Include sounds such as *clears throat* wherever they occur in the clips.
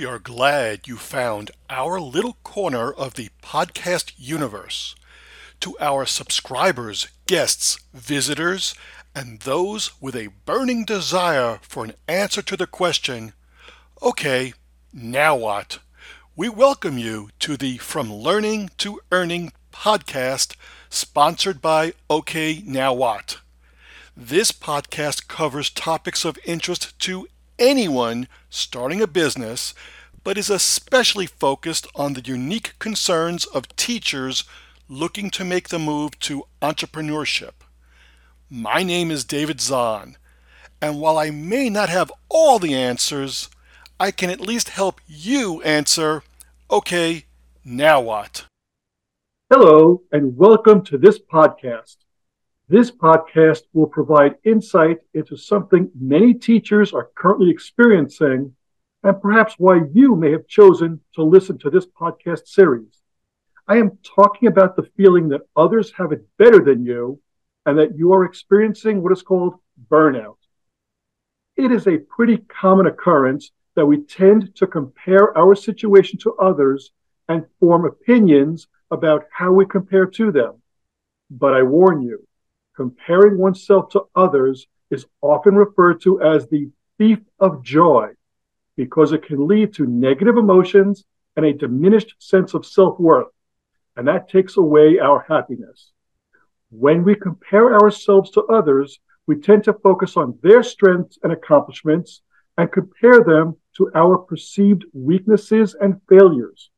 We are glad you found our little corner of the podcast universe. To our subscribers, guests, visitors, and those with a burning desire for an answer to the question, okay, now what? We welcome you to the From Learning to Earning podcast sponsored by OK Now What. This podcast covers topics of interest to anyone starting a business, but is especially focused on the unique concerns of teachers looking to make the move to entrepreneurship. My name is David Zahn, and while I may not have all the answers, I can at least help you answer okay, now what? Hello, and welcome to this podcast. This podcast will provide insight into something many teachers are currently experiencing and perhaps why you may have chosen to listen to this podcast series. I am talking about the feeling that others have it better than you and that you are experiencing what is called burnout. It is a pretty common occurrence that we tend to compare our situation to others and form opinions about how we compare to them. But I warn you, comparing oneself to others is often referred to as the thief of joy because it can lead to negative emotions and a diminished sense of self worth. And that takes away our happiness. When we compare ourselves to others, we tend to focus on their strengths and accomplishments and compare them to our perceived weaknesses and failures.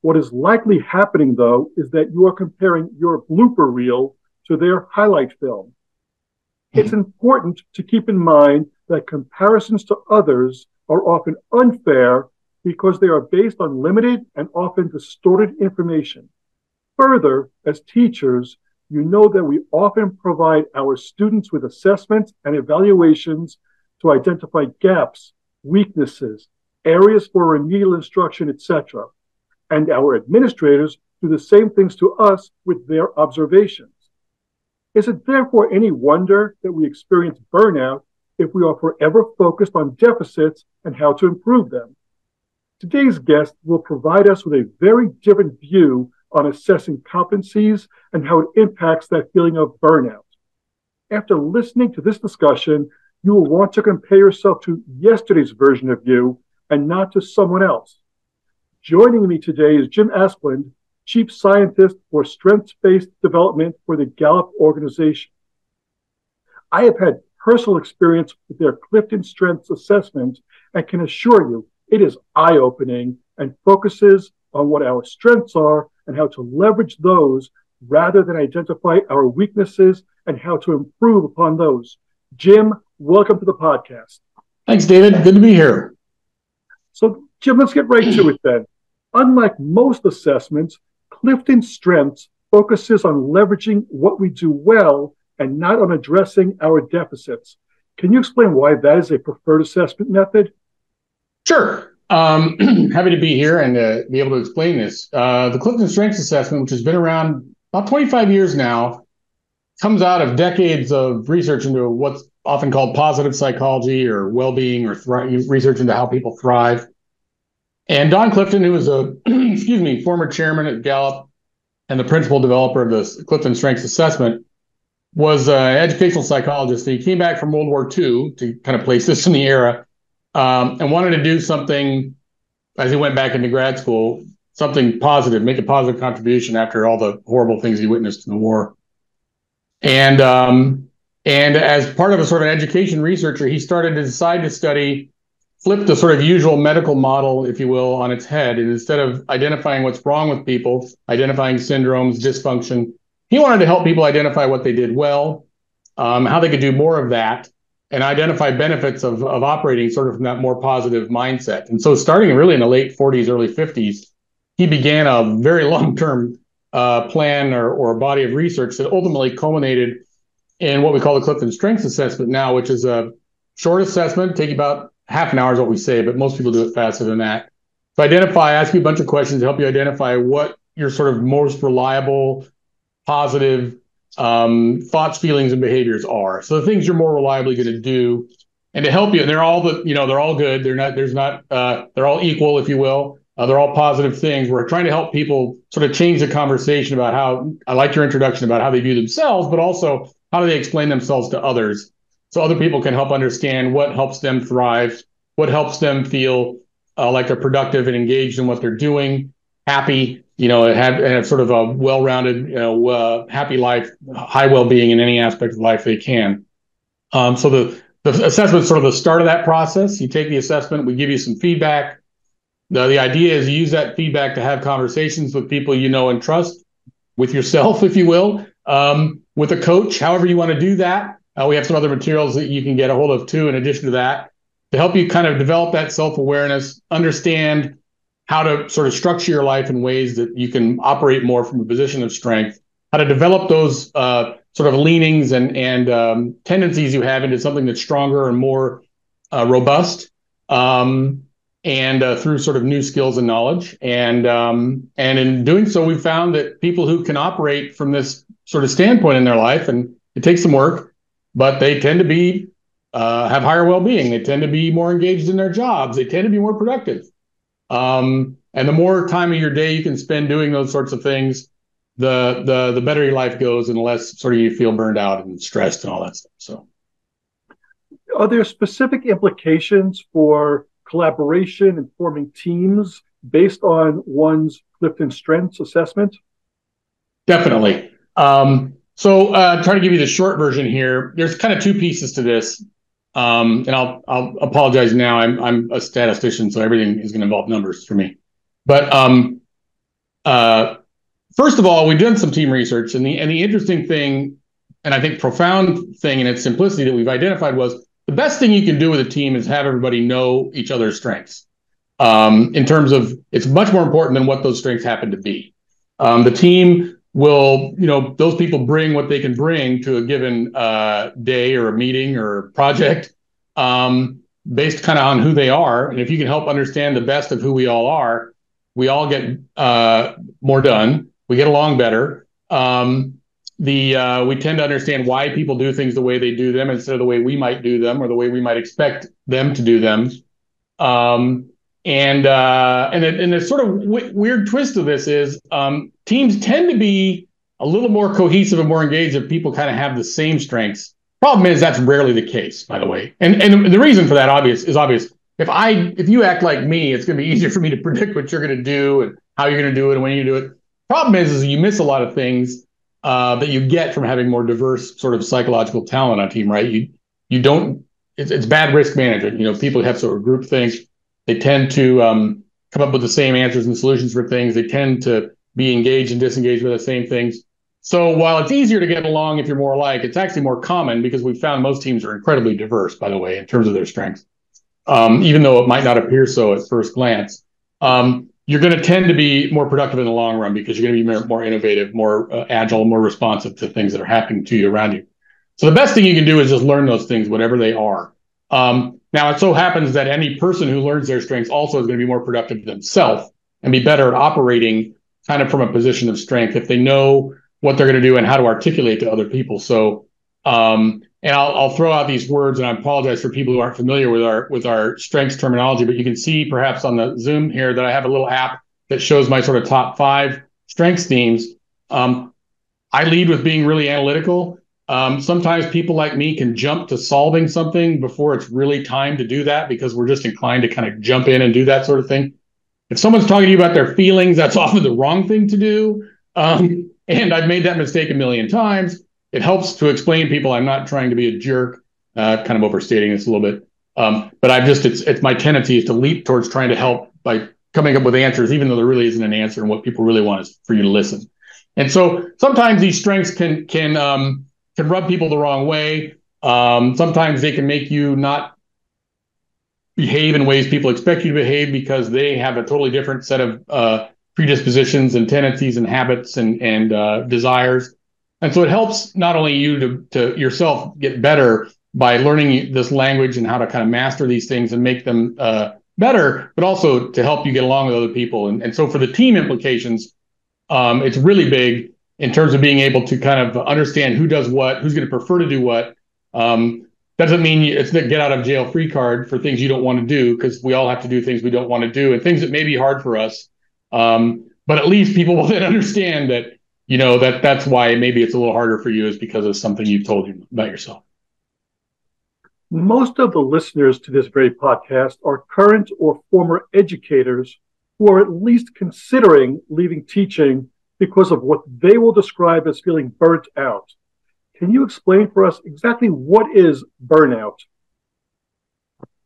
What is likely happening, though, is that you are comparing your blooper reel to their highlight film. It's important to keep in mind that comparisons to others are often unfair because they are based on limited and often distorted information. Further, as teachers, you know that we often provide our students with assessments and evaluations to identify gaps, weaknesses, areas for remedial instruction, etc. And our administrators do the same things to us with their observations. Is it therefore any wonder that we experience burnout if we are forever focused on deficits and how to improve them? Today's guest will provide us with a very different view on assessing competencies and how it impacts that feeling of burnout. After listening to this discussion, you will want to compare yourself to yesterday's version of you and not to someone else. Joining me today is Jim Asplund, Chief Scientist for Strengths Based Development for the Gallup organization. I have had personal experience with their Clifton Strengths Assessment and can assure you it is eye opening and focuses on what our strengths are and how to leverage those rather than identify our weaknesses and how to improve upon those. Jim, welcome to the podcast. Thanks, David. Good to be here. So, Jim, let's get right to it then. Unlike most assessments, Clifton Strengths focuses on leveraging what we do well and not on addressing our deficits. Can you explain why that is a preferred assessment method? Sure. Um, *clears throat* happy to be here and uh, be able to explain this. Uh, the Clifton Strengths Assessment, which has been around about 25 years now, comes out of decades of research into what's often called positive psychology or well-being or thri- research into how people thrive. And Don Clifton, who was a *clears throat* excuse me former chairman at Gallup and the principal developer of the Clifton Strengths Assessment, was an educational psychologist. He came back from World War II to kind of place this in the era, um, and wanted to do something as he went back into grad school, something positive, make a positive contribution after all the horrible things he witnessed in the war. And um, and as part of a sort of education researcher, he started to decide to study flip the sort of usual medical model, if you will, on its head. And instead of identifying what's wrong with people, identifying syndromes, dysfunction, he wanted to help people identify what they did well, um, how they could do more of that, and identify benefits of, of operating sort of from that more positive mindset. And so, starting really in the late 40s, early 50s, he began a very *laughs* long term uh, plan or, or body of research that ultimately culminated in what we call the Clifton Strengths Assessment now, which is a short assessment, take about half an hour is what we say, but most people do it faster than that. To identify, ask you a bunch of questions to help you identify what your sort of most reliable, positive um, thoughts, feelings, and behaviors are. So the things you're more reliably going to do and to help you. And they're all the you know they're all good. They're not there's not uh, they're all equal, if you will. Uh, they're all positive things. We're trying to help people sort of change the conversation about how I like your introduction about how they view themselves, but also how do they explain themselves to others so other people can help understand what helps them thrive, what helps them feel uh, like they're productive and engaged in what they're doing, happy, you know, have, have sort of a well-rounded, you know, uh, happy life, high well-being in any aspect of life they can. Um, so the the assessment is sort of the start of that process. You take the assessment, we give you some feedback. The, the idea is you use that feedback to have conversations with people you know and trust, with yourself, *laughs* if you will, um, with a coach, however you want to do that. Uh, we have some other materials that you can get a hold of too, in addition to that, to help you kind of develop that self awareness, understand how to sort of structure your life in ways that you can operate more from a position of strength, how to develop those uh, sort of leanings and and um, tendencies you have into something that's stronger and more uh, robust, um, and uh, through sort of new skills and knowledge. And um, and in doing so, we found that people who can operate from this sort of standpoint in their life, and it takes some work, but they tend to be uh, have higher well-being. They tend to be more engaged in their jobs. They tend to be more productive. Um, and the more time of your day you can spend doing those sorts of things, the the the better your life goes, and the less sort of you feel burned out and stressed and all that stuff. So, are there specific implications for collaboration and forming teams based on one's Clifton Strengths assessment? Definitely. Um, so, uh, try to give you the short version here. There's kind of two pieces to this. Um, and I'll I'll apologize now. I'm I'm a statistician, so everything is going to involve numbers for me. But um, uh, first of all, we've done some team research, and the and the interesting thing, and I think profound thing in its simplicity that we've identified was the best thing you can do with a team is have everybody know each other's strengths. Um, in terms of, it's much more important than what those strengths happen to be. Um, the team will, you know, those people bring what they can bring to a given uh, day or a meeting or project um, based kind of on who they are. And if you can help understand the best of who we all are, we all get uh, more done. We get along better. Um, the uh, we tend to understand why people do things the way they do them instead of the way we might do them or the way we might expect them to do them. Um, and uh, and it, and the sort of w- weird twist of this is um, teams tend to be a little more cohesive and more engaged if people kind of have the same strengths. Problem is that's rarely the case, by the way. And and the reason for that obvious is obvious. If I if you act like me, it's going to be *laughs* easier for me to predict what you're going to do and how you're going to do it and when you do it. Problem is, is you miss a lot of things uh, that you get from having more diverse sort of psychological talent on team, right? You you don't. It's, it's bad risk management. You know, people have sort of group things they tend to um, come up with the same answers and solutions for things. They tend to be engaged and disengaged with the same things. So while it's easier to get along if you're more alike, it's actually more common because we've found most teams are incredibly diverse, by the way, in terms of their strengths. Um, even though it might not appear so at first glance, um, you're going to tend to be more productive in the long run because you're going to be more, more innovative, more uh, agile, more responsive to things that are happening to you around you. So the best thing you can do is just learn those things, whatever they are. Um, now, it so happens that any person who learns their strengths also is going to be more productive themselves and be better at operating kind of from a position of strength if they know what they're going to do and how to articulate to other people. So, um, and I'll, I'll throw out these words, and I apologize for people who aren't familiar with our with our strengths terminology, but you can see perhaps on the Zoom here that I have a little app that shows my sort of top five strengths themes. Um, I lead with being really analytical. Um, sometimes people like me can jump to solving something before it's really time to do that because we're just inclined to kind of jump in and do that sort of thing. If someone's talking to you about their feelings, that's *laughs* often the wrong thing to do. Um, and I've made that mistake a million times. It helps to explain people I'm not trying to be a jerk, uh, kind of overstating this a little bit. Um, but I've just it's it's my tendency is to leap towards trying to help by coming up with answers, even though there really isn't an answer, and what people really want is for you to listen. And so sometimes these strengths can can um, can rub people the wrong way. Um, sometimes they can make you not behave in ways people expect you to behave because they have a totally different set of uh, predispositions and tendencies and habits and and uh, desires. And so it helps not only you to to yourself get better by learning this language and how to kind of master these things and make them uh, better, but also to help you get along with other people. And, and so for the team implications, um, it's really big in terms of being able to kind of understand who does what, who's going to prefer to do what. Um, doesn't mean it's the get out of jail free card for things you don't want to do because we all have to do things we don't want to do and things that may be hard for us. Um, but at least people *laughs* will then understand that you know that that's why maybe it's a little harder for you is because of something you've told you about yourself. Most of the listeners to this very podcast are current or former educators who are at least considering leaving teaching because of what they will describe as feeling burnt out. Can you explain for us exactly what is burnout?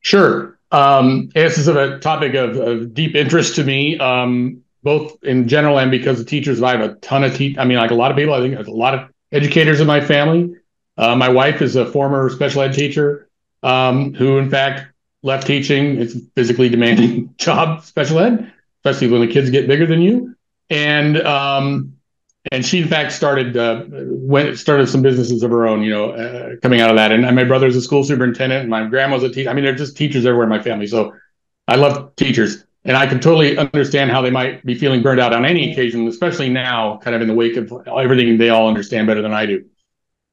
Sure. Um, this is a topic of, of deep interest to me, um, both in general and because of teachers. I have a ton of te- I mean, like a lot of people. I think there's a lot of educators in my family. Uh, my wife is a former special ed teacher um, who, in fact, left teaching. It's a physically demanding *laughs* job, special ed, especially when the kids get bigger than you. And um, and she in fact started uh, went started some businesses of her own you know uh, coming out of that. And, and my brother's a school superintendent and my grandma's a teacher. I mean they're just teachers everywhere in my family. So i love teachers. And i can totally understand how they might be feeling burned out on any occasion especially now kind of in the wake of everything they all understand better than i do.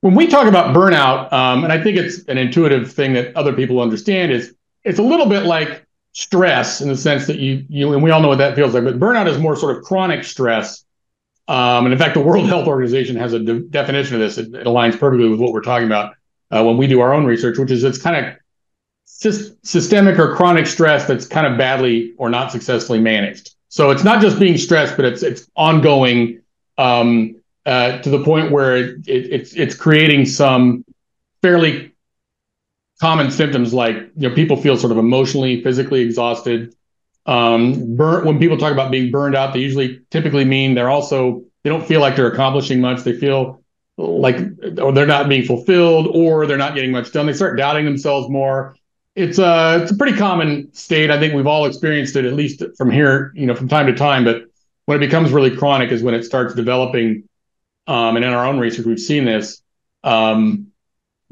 When we talk about burnout um, and i think it's an intuitive thing that other people understand is it's a little bit like stress in the sense that you you and we all know what that feels like but burnout is more sort of chronic stress um, and in fact, the World *laughs* Health Organization has a de- definition of this. It, it, aligns perfectly with what we're talking about uh, when we do our own research, which is it's kind of sy- systemic or chronic stress that's kind of badly or not successfully managed. So it's not just being stressed, but it's it's ongoing um, uh, to the point where it, it, it's it's creating some fairly common symptoms like you know people feel sort of emotionally, physically exhausted. Um, when people talk about being burned out, they usually typically mean they're also they don't feel like they're accomplishing much. They feel like or they're not being fulfilled or they're not getting much done. They start doubting themselves more. It's a it's a pretty common state. I think we've all experienced it at least from here, you know, from time to time. But when it becomes really chronic is when it starts developing. Um, and in our own research, we've seen this um,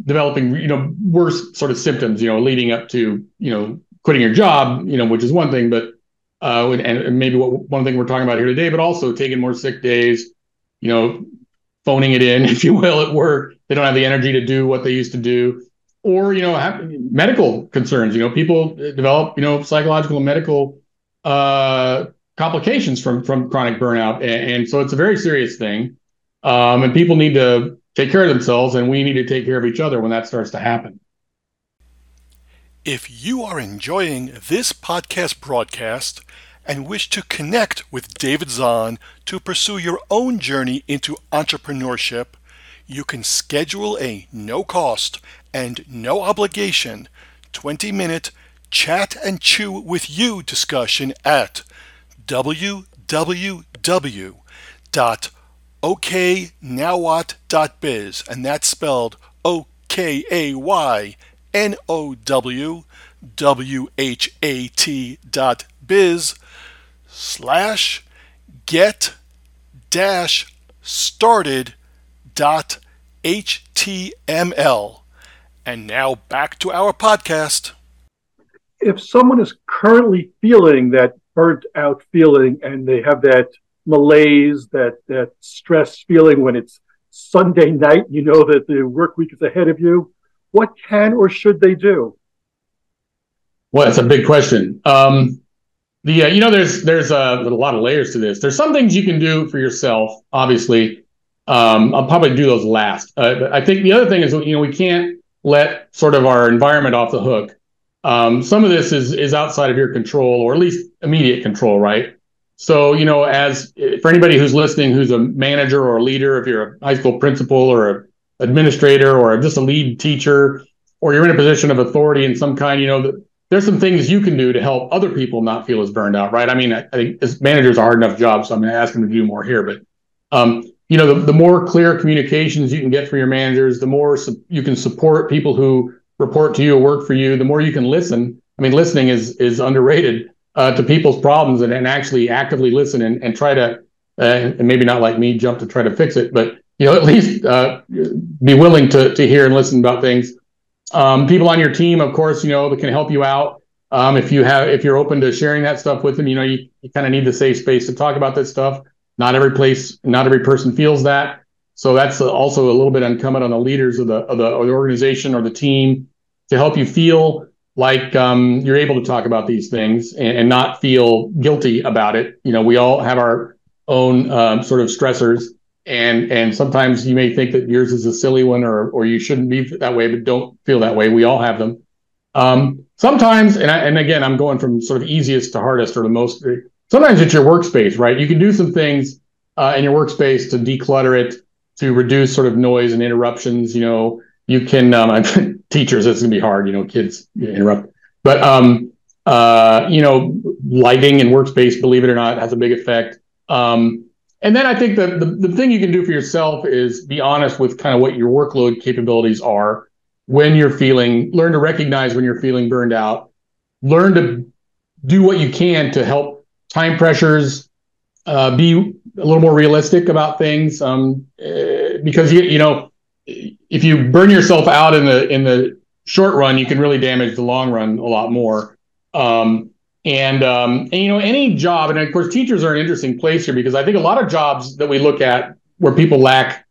developing, you know, worse sort of symptoms, you know, leading up to, you know, quitting your job, you know, which is one thing, but uh, and, and maybe what one thing we're talking about here today, but also taking more sick days, you know, phoning it in, *laughs* if you will, at work. They don't have the energy to do what they used to do, or you know, have medical concerns. You know, people develop, you know, psychological and medical uh, complications from from chronic burnout, and, and, so it's a very serious thing. Um, and people need to take care of themselves, and we need to take care of each other when that starts to happen. If you are enjoying this podcast broadcast and wish to connect with David Zahn to pursue your own journey into entrepreneurship, you can schedule a no cost and no obligation 20 minute chat and chew with you discussion at www.okaynowwhat.biz and that's spelled O K A Y N O W W H A T dot biz slash get dash started dot html. And now back to our podcast. If someone is currently feeling that burnt out feeling and they have that malaise, that, that stress feeling when it's Sunday night, you know that the work week is ahead of you, what can or should they do? Well, that's a big question. Um, the uh, you know there's there's a, a, lot of layers to this. There's some things you can do for yourself. Obviously, um, I'll probably do those last. Uh, I think the other thing is you know we can't let sort of our environment off the hook. Um, some of this is is outside of your control, or at least immediate control, right? So you know, as for anybody who's listening, who's a manager or a leader, if you're a high school principal or a administrator or just a lead teacher, or you're in a position of authority in some kind, you know, there's some things you can do to help other people not feel as burned out, right? I mean, I, I think as managers are hard enough jobs, so I'm going to ask them to do more here, but um, you know, the, the more clear communications you can get from your managers, the more su- you can support people who report to you or work for you, the more you can listen. I mean, listening is is underrated uh, to people's problems and, and actually actively listen and, and try to, uh, and maybe not like me, jump to try to fix it, but you know, at *laughs* least uh, be willing to to hear and listen about things. Um, people on your team, of course, you know, that can help you out. Um, if you have, if you're open to sharing that stuff with them, you know, you, you kind of need the safe space to talk about this stuff. Not every place, not every person feels that. So that's also a little bit incumbent on the leaders of the of the, or the organization or the team to help you feel like um, you're able to talk about these things and, and, not feel guilty about it. You know, we all have our own um, sort of stressors, and and sometimes you may think that yours is a silly one or or you shouldn't be that way, but don't feel that way. We all have them. Um, sometimes, and I, and again, I'm going from sort of easiest to hardest or the most. Sometimes it's your workspace, right? You can do some things uh, in your workspace to declutter it, to reduce sort of noise and interruptions. You know, you can um, *laughs* teachers. It's gonna be hard. You know, kids interrupt, but um, uh, you know, lighting and workspace, believe it or not, has a big effect. Um, and then I think that the, the thing you can do for yourself is be honest with kind of what your workload capabilities are when you're feeling, learn to recognize when you're feeling burned out, learn to do what you can to help time pressures, uh, be a little more realistic about things. Um, uh, because you, you know, if you burn yourself out in the in the short run, you can really damage the long run a lot more. Um, and um, and you know, any job, and of course, teachers are an interesting place here because I think a lot of jobs that we look at where people lack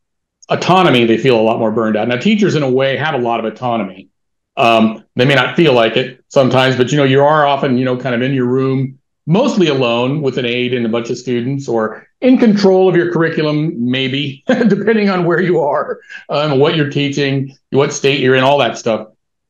autonomy, they feel a lot more burned out. Now, teachers, in a way, have a lot of autonomy. Um, they may not feel like it sometimes, but you know, you are often, you know, kind of in your room, mostly alone with an aide and a bunch of students, or in control of your curriculum, maybe, *laughs* depending on where you are, um, what you're teaching, what state you're in, all that stuff.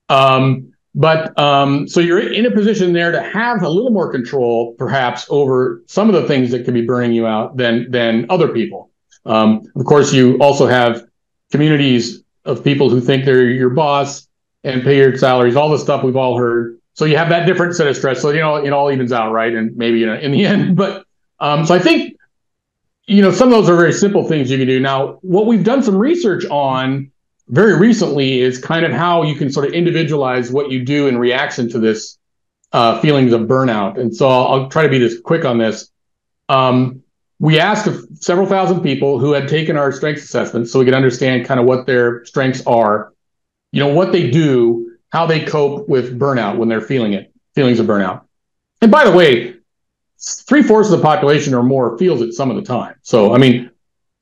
Um, but um, so you're in a position there to have a little more control, perhaps, over some of the things that could be burning you out than than other people. Um, of course, you also have communities of people who think they're your boss and pay your salaries, all the stuff we've all heard. So you have that different set of stress. So you know it all evens out, right? And maybe you know, in the *laughs* end, but um, so I think you know some of those are very simple things you can do. Now, what we've done some research on very recently is kind of how you can sort of individualize what you do in reaction to this uh, feelings of burnout. And so I'll, I'll, try to be this quick on this. Um, we asked several thousand people who had taken our strengths assessment so we could understand kind of what their strengths are, you know, what they do, how they cope with burnout when they're feeling it, feelings of burnout. And by the way, three fourths of the population or more feels it some of the time. So, I mean,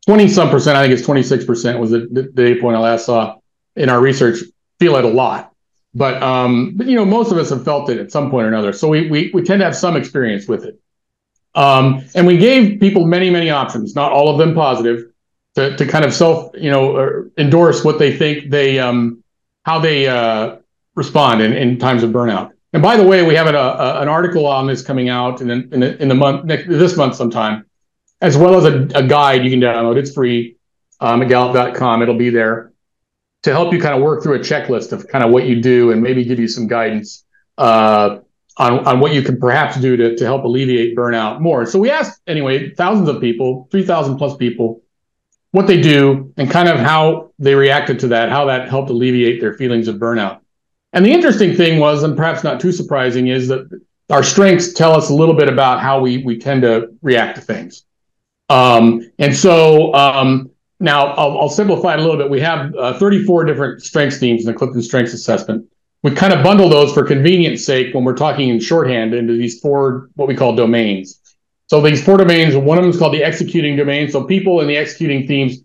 20 some percent, I think it's 26% was the, the data point I last saw in our research, feel it a lot. But, um, but, you know, most of us have felt it at some point or another. So we, we, we tend to have some experience with it. Um, and we gave people many, many options, not all of them positive, to, to kind of self, you know, endorse what they think they, um, how they uh, respond in, in times of burnout. And by the way, we have an, a, an article on this coming out in, in, in the month, next, this month sometime as well as a, a guide you can download. It's free um, at gallup.com. It'll be there to help you kind of work through a checklist of kind of what you do and maybe give you some guidance uh, on, on what you can perhaps do to, to help alleviate burnout more. So we asked, anyway, thousands of people, 3,000 plus people, what they do and kind of how they reacted to that, how that helped alleviate their feelings of burnout. And the interesting thing was, and perhaps not too surprising, is that our strengths tell us a little bit about how we, we tend to react to things. Um, and so um, now I'll, I'll, simplify it a little bit. We have uh, 34 different strengths themes in the Clifton Strengths Assessment. We kind of bundle those for convenience sake when we're talking in shorthand into these four, what we call domains. So these four domains, one of them is called the executing domain. So people in the executing themes,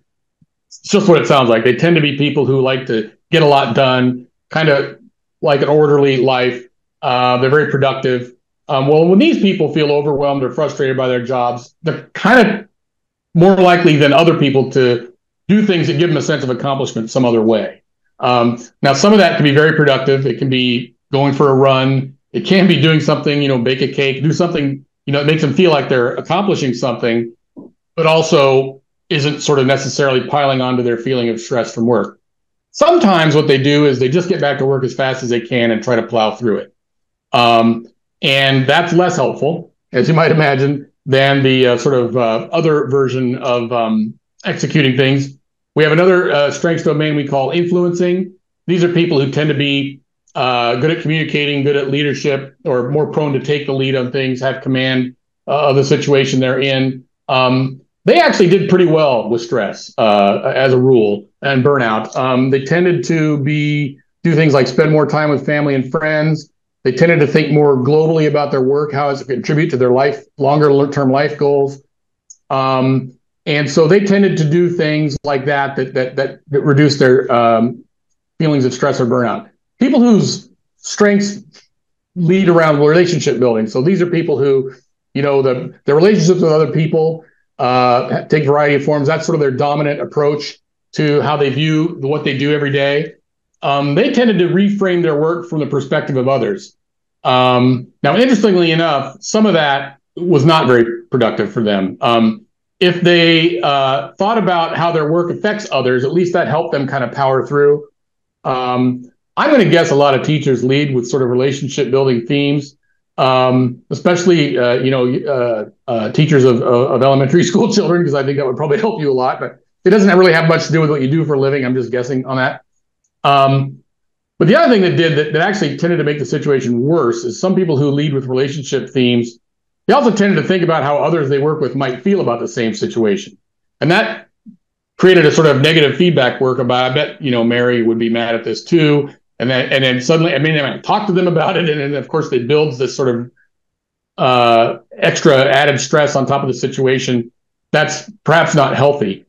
it's just what it sounds like. They tend to be people who like to get a lot done, kind of like an orderly life. Uh, they're very productive. Um, well, when these people feel overwhelmed or frustrated by their jobs, they're kind of more likely than other people to do things that give them a sense of accomplishment some other way. Um, now, some of that can be very productive. It can be going for a run. It can be doing something, you know, bake a cake, do something, you know, it makes them feel like they're accomplishing something, but also isn't sort of necessarily piling onto their feeling of stress from work. Sometimes what they do is they just get back to work as fast as they can and try to plow through it. Um, and that's less helpful, as you might imagine, than the uh, sort of uh, other version of um, executing things. We have another uh, strengths domain we call influencing. These are people who tend to be uh, good at communicating, good at leadership, or more prone to take the lead on things, have command uh, of the situation they're in. Um, they actually did pretty well with stress uh, as a rule and burnout. Um, they tended to be do things like spend more time with family and friends. They tended to think more globally about their work, how it contribute to their life, longer term life goals. Um, and so they tended to do things like that that that that, that reduce their um, feelings of stress or burnout. people whose strengths lead around relationship building. So these are people who, you know, the the relationships with other people uh, take variety of forms. That's sort of their dominant approach to how they view what they do every day. Um, they tended to reframe their work from the perspective of others. Um, now, interestingly enough, some of that was not very productive for them. Um, if they uh, thought about how their work affects others, at least that helped them kind of power through. Um, I'm going to guess a lot of teachers lead with sort of relationship building themes, um, especially uh, you know uh, uh teachers of, of elementary *laughs* school children, because I think that would probably help you a lot. But it doesn't really have much to do with what you do for a living. I'm just guessing on that. Um, but the other thing that did that, that actually tended to make the situation worse is some people who lead with relationship themes, they also tended to think about how others they work with might feel about the same situation. And that created a sort of negative feedback work about, I bet, you know, Mary would be mad at this too. And then, and then suddenly, I mean, I talk to them about it. And then, of course, it builds this sort of uh, extra added stress on top of the situation. That's perhaps not healthy.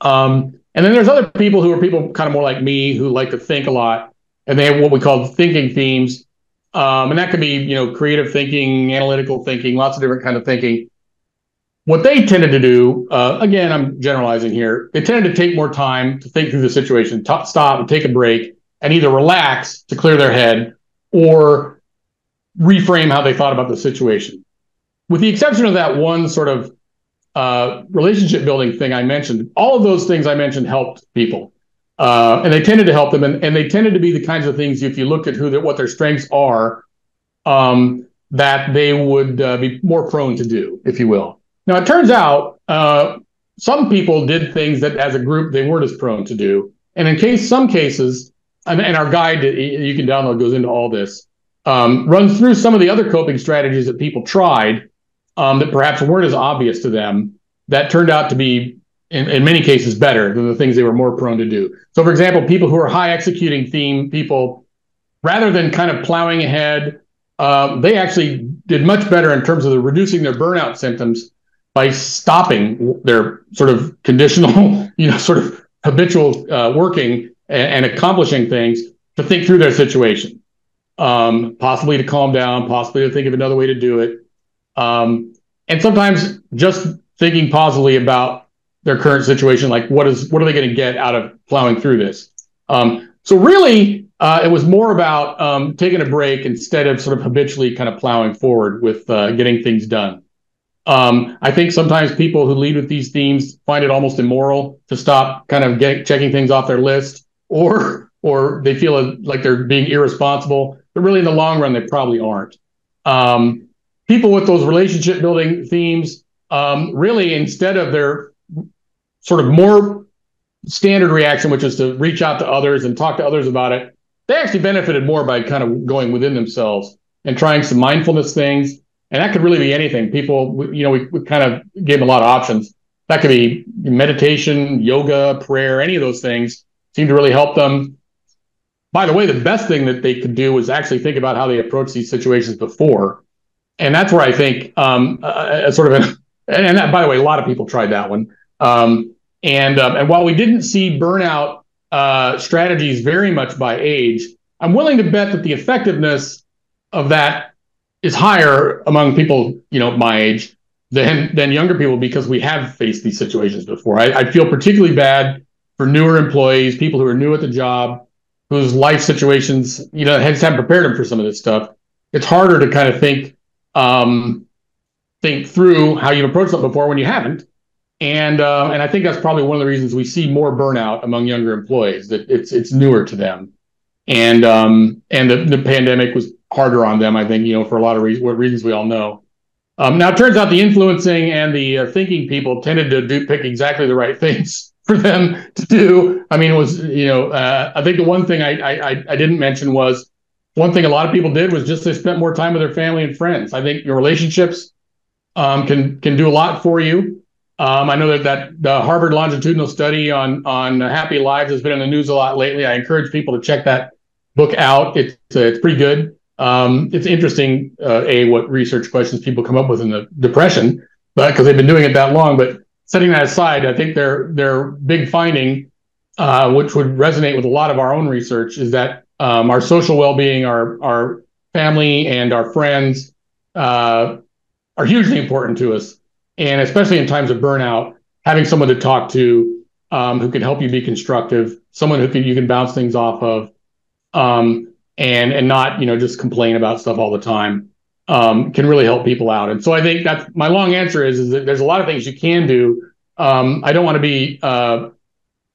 Um, and then there's other people who are people kind of more like me who like to think a lot and they have what we call thinking themes. Um, and that could be, you know, creative thinking, analytical thinking, lots of different kind of thinking. What they tended to do, uh, again, I'm generalizing here, they tended to take more time to think through the situation, t- stop and take a break, and either relax to clear their head or reframe how they thought about the situation. With the exception of that one sort of uh, relationship building thing I mentioned, all of those things I mentioned helped people. Uh, and they tended to help them, and, and they tended to be the kinds of things. If you look at who what their strengths are, um, that they would uh, be more prone to do, if you will. Now it turns out uh, some people did things that, as a group, they weren't as prone to do, and in case some cases, and, our guide you can download goes into all this, um, runs through some of the other coping strategies that people tried um, that perhaps weren't as obvious to them that turned out to be in, in many cases better than the things they were more prone to do. So, for example, people who are high executing theme people, rather than kind of plowing ahead, uh, they actually did much better in terms of the reducing their burnout symptoms by stopping their sort of conditional, *laughs* you know, sort of habitual uh, working and, and, accomplishing things to think through their situation, um, possibly to calm down, possibly to think of another way to do it. Um, and sometimes just thinking positively about their current situation. Like, what is what are they going to get out of plowing through this? Um, so really, uh, it was more about um, taking a break instead of sort of habitually kind of plowing forward with uh, getting things done. Um, I think sometimes people who lead with these themes find it almost immoral to stop kind of get, checking things off their list, or or they feel like they're being irresponsible. But really, in the long run, they probably aren't. Um, people with those relationship building themes um, really, instead of their sort of more standard reaction, which is to reach out to others and talk to others about it, they actually benefited more by kind of going within themselves and trying some mindfulness things. And that could really be anything. People, you know, we, we kind of gave them a lot of options. That could be meditation, yoga, prayer, any of those things seem to really help them. By the way, the best thing that they could do was actually think about how they approach these situations before. And that's where I think um, a sort of an, and that, by the way, a lot of people tried that one. Um, and um, and while we didn't see burnout uh, strategies very much by age, I'm willing to bet that the effectiveness of that is higher among people, you know, my age than than younger people because we have faced these situations before. I, I feel particularly bad for newer employees, people who are new at the job, whose life situations, you know, have haven't prepared them for some of this stuff. It's harder to kind of think um, think through how you've approached something before when you haven't. And uh, and I think that's probably one of the reasons we see more burnout among younger employees that it's it's newer to them, and um, and the, the pandemic was harder on them. I think you know for a lot of reasons, reasons we all know. Um, now it turns out the influencing and the uh, thinking people tended to do pick exactly the right *laughs* things for them to do. I mean, it was you know uh, I think the one thing I, I I didn't mention was one thing a lot of people did was just they spent more time with their family and friends. I think your relationships um, can can do a lot for you. Um, I know that, that the Harvard longitudinal study on on happy lives has been in the news a lot lately. I encourage people to check that book out. It's uh, it's pretty good. Um, it's interesting, uh, a what research questions people come up with in the depression, but because they've been doing it that long. But setting that aside, I think their their big finding, uh, which would resonate with a lot of our own research, is that um, our social well-being, our our family, and our friends uh, are hugely important to us. And especially in times of burnout, having someone to talk to um, who can help you be constructive, someone who can you can bounce things off of, um, and and not you know just complain about stuff all the time um, can really help people out. And so I think that's my long answer is is that there's a lot of things you can do. Um, I don't want to be uh,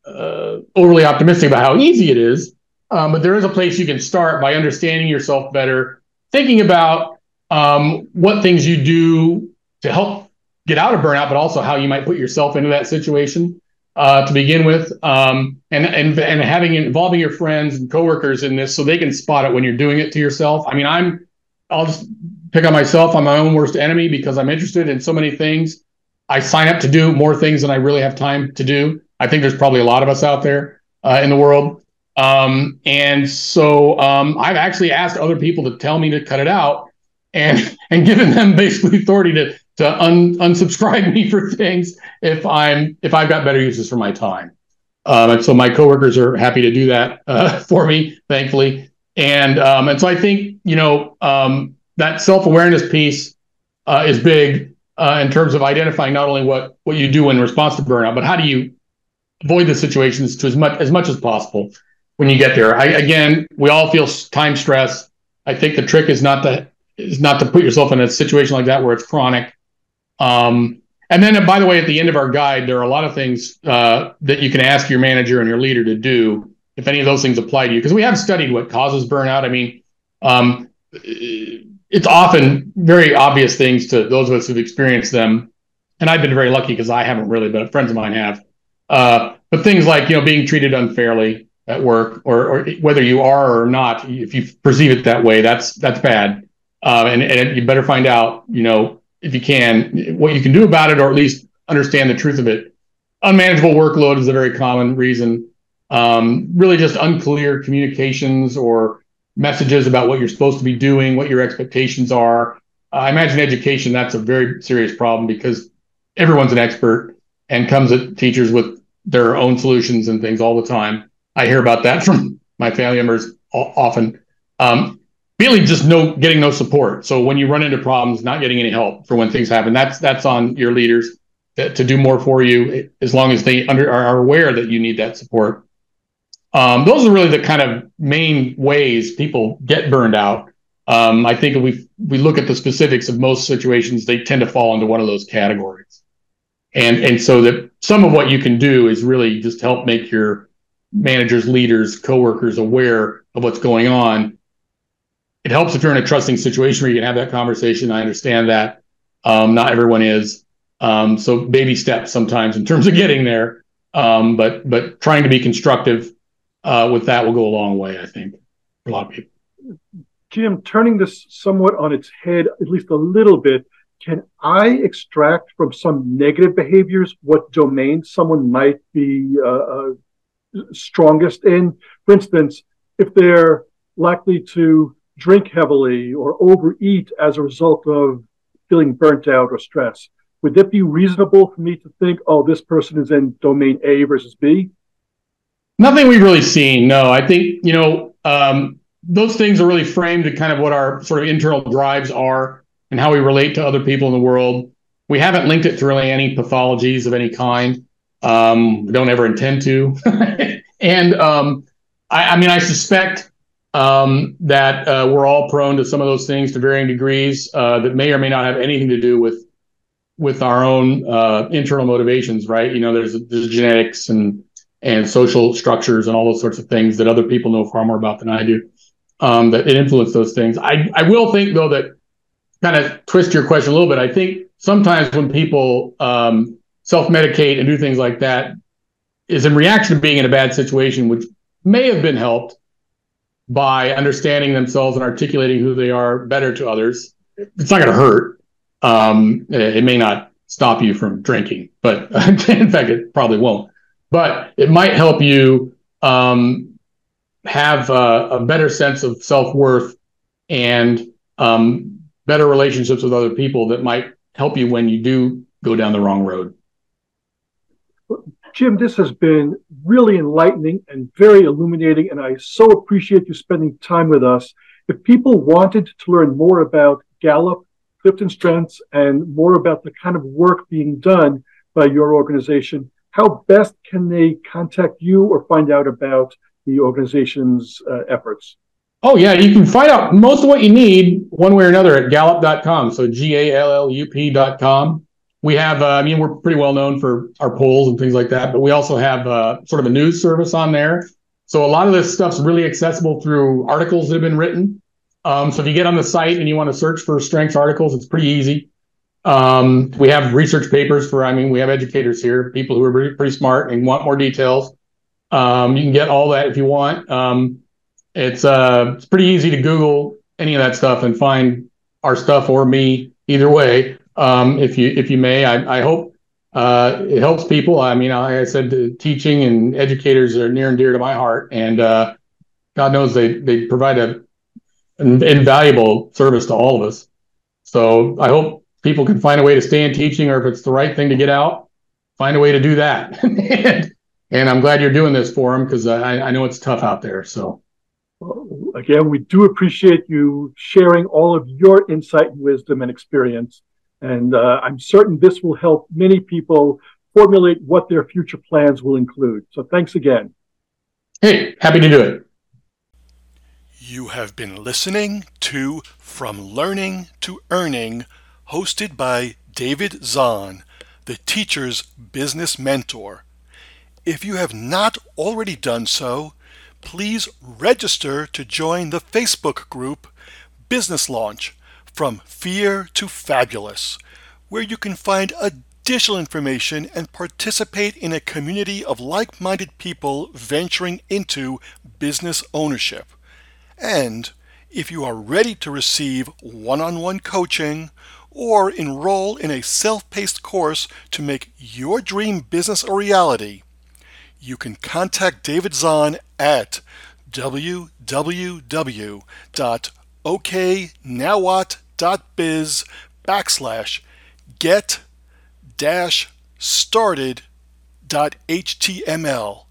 uh, overly optimistic about how easy it is, um, but there is a place you can start by understanding yourself better, thinking about um, what things you do to help get out of burnout, but also how you might put yourself into that situation uh, to begin with, um, and and and having involving your friends and coworkers in this so they can spot it when you're doing it to yourself. I mean, I'm I'll just pick on myself. I'm my own worst enemy because I'm interested in so many things. I sign up to do more things than I really have time to do. I think there's probably a lot of us out there uh, in the world. Um, and so um, I've actually asked other people to tell me to cut it out and *laughs* and given them basically authority to to un, unsubscribe *laughs* me for things if I'm if I've got better uses for my time. Um, and so my coworkers are happy to do that uh, *laughs* for me, thankfully. And um, and so I think you know um, that self awareness piece uh, is big uh, in terms of identifying not only what what you do in response to burnout, but how do you avoid the situations to as much as much as possible when you get there. I, again, we all feel time stress. I think the trick is not to is not to put yourself in a situation like that where it's chronic. Um, and then, by the way, at the end of our guide, there are a lot of things uh, that you can ask your manager and your leader to do if any of those things apply to you, because we have studied what causes burnout. I mean, um, it's often very obvious things to those of us who've experienced them. And I've been very lucky because I haven't really, but friends of mine have. Uh, but things like you know being treated unfairly at work, or, or whether you are or not, if you perceive it that way, that's that's bad. Uh, and, and you better find out, you know, if you can, what you can do about it, or at least understand the truth of it. Unmanageable workload is a very common reason. Um, really, just unclear communications or messages about what you're supposed to be doing, what your expectations are. I imagine education that's a very serious problem because everyone's an expert and comes at teachers with their own solutions and things all the time. I hear about that *laughs* from my family members often. Um, just no getting no support. So when you run into problems, not getting any help for when things happen, that's that's on your leaders to, to do more for you as long as they under are aware that you need that support. Um, those are really the kind of main ways people get burned out. Um, I think if we we look at the specifics of most situations, they tend to fall into one of those categories. And and so that some of what you can do is really just help make your managers leaders coworkers aware of what's going on. It helps if you're in a trusting situation where you can have that conversation. I understand that. Um, not everyone is. Um, so baby steps sometimes in terms of getting there. Um, but but trying to be constructive uh, with that will go a long way i think for a lot of people jim turning this somewhat on its head at least a little bit can I extract from some negative behaviors what domain someone might be uh, uh, strongest in? For instance, if they're likely to drink heavily or overeat as a result of feeling burnt out or stress, would it be reasonable for me to think, oh, this person is in domain A versus B? Nothing we've really seen. No, I think, you know, um, those things are really framed to kind of what our sort of internal drives are and how we relate to other people in the world. We haven't linked it to really any pathologies of any kind. Um, don't ever intend to. *laughs* and um, I, I, mean, I suspect um, that uh, we're all prone to some of those things to varying degrees uh, that may or may not have anything to do with with our own uh, internal motivations. Right? You know, there's, there's genetics and and social structures and all those sorts of things that other people know far more about than I do. Um, that it influence those things. I, I will think though that kind of twist your question a little bit, I think sometimes when people um, self medicate and do things like that, is in reaction to being in a bad situation, which may have been helped by understanding themselves and articulating who they are better to others. It's not going to hurt. Um, it may not stop you from drinking, but *laughs* in fact, it probably won't. But it might help you um, have a, a, better sense of self worth and um, better relationships with other people that might help you when you do go down the wrong road. Jim, this has been really enlightening and very illuminating, and I so appreciate you spending time with us. If people wanted to learn more about Gallup, Clifton Strengths, and more about the kind of work being done by your organization, how best can they contact you or find out about the organization's uh, efforts? Oh, yeah. You can find out most of what you need one way or another at gallup.com. So G A L L U P.com. We have, uh, I mean, we're pretty well known for our polls and things like that, but we also have uh, sort of a news service on there. So a lot of this stuff's really accessible through articles that have been written. Um, so if you get on the site and you want to search for strengths articles, it's pretty easy. Um, we have research papers for, I mean, we have educators here, people who are pretty, pretty smart and want more details. Um, you can get all that if you want. Um, it's uh, it's pretty easy to Google any of that stuff and find our stuff or me either way. Um, if you if you may, I, I hope uh, it helps people. I mean, like I said, teaching and educators are near and dear to my heart, and uh, God knows they they provide a an invaluable service to all of us. So I hope people can find a way to stay in teaching, or if it's the right thing to get out, find a way to do that. *laughs* and, and I'm glad you're doing this for them because I, I know it's tough out there. So. Again, we do appreciate you sharing all of your insight and wisdom and experience. And uh, I'm certain this will help many people formulate what their future plans will include. So thanks again. Hey, happy to do it. You have been listening to From Learning to Earning, hosted by David Zahn, the teacher's business mentor. If you have not already done so, please register to join the Facebook group Business Launch From Fear to Fabulous, where you can find additional information and participate in a community of like minded people venturing into business ownership. And if you are ready to receive one on one coaching or enroll in a self paced course to make your dream business a reality, you can contact David Zahn at www.oknowwhat.biz backslash get dash started dot html.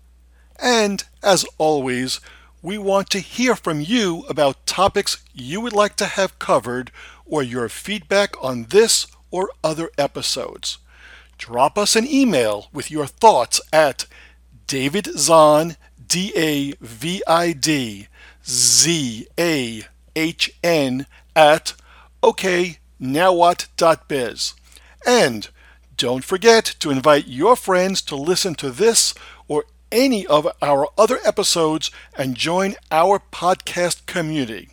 And as always, we want to hear from you about topics you would like to have covered or your feedback on this or other episodes. Drop us an email with your thoughts at David Zahn, D A V I D Z A H N, at oknowwhat.biz. And don't forget to invite your friends to listen to this or any of our other episodes and join our podcast community.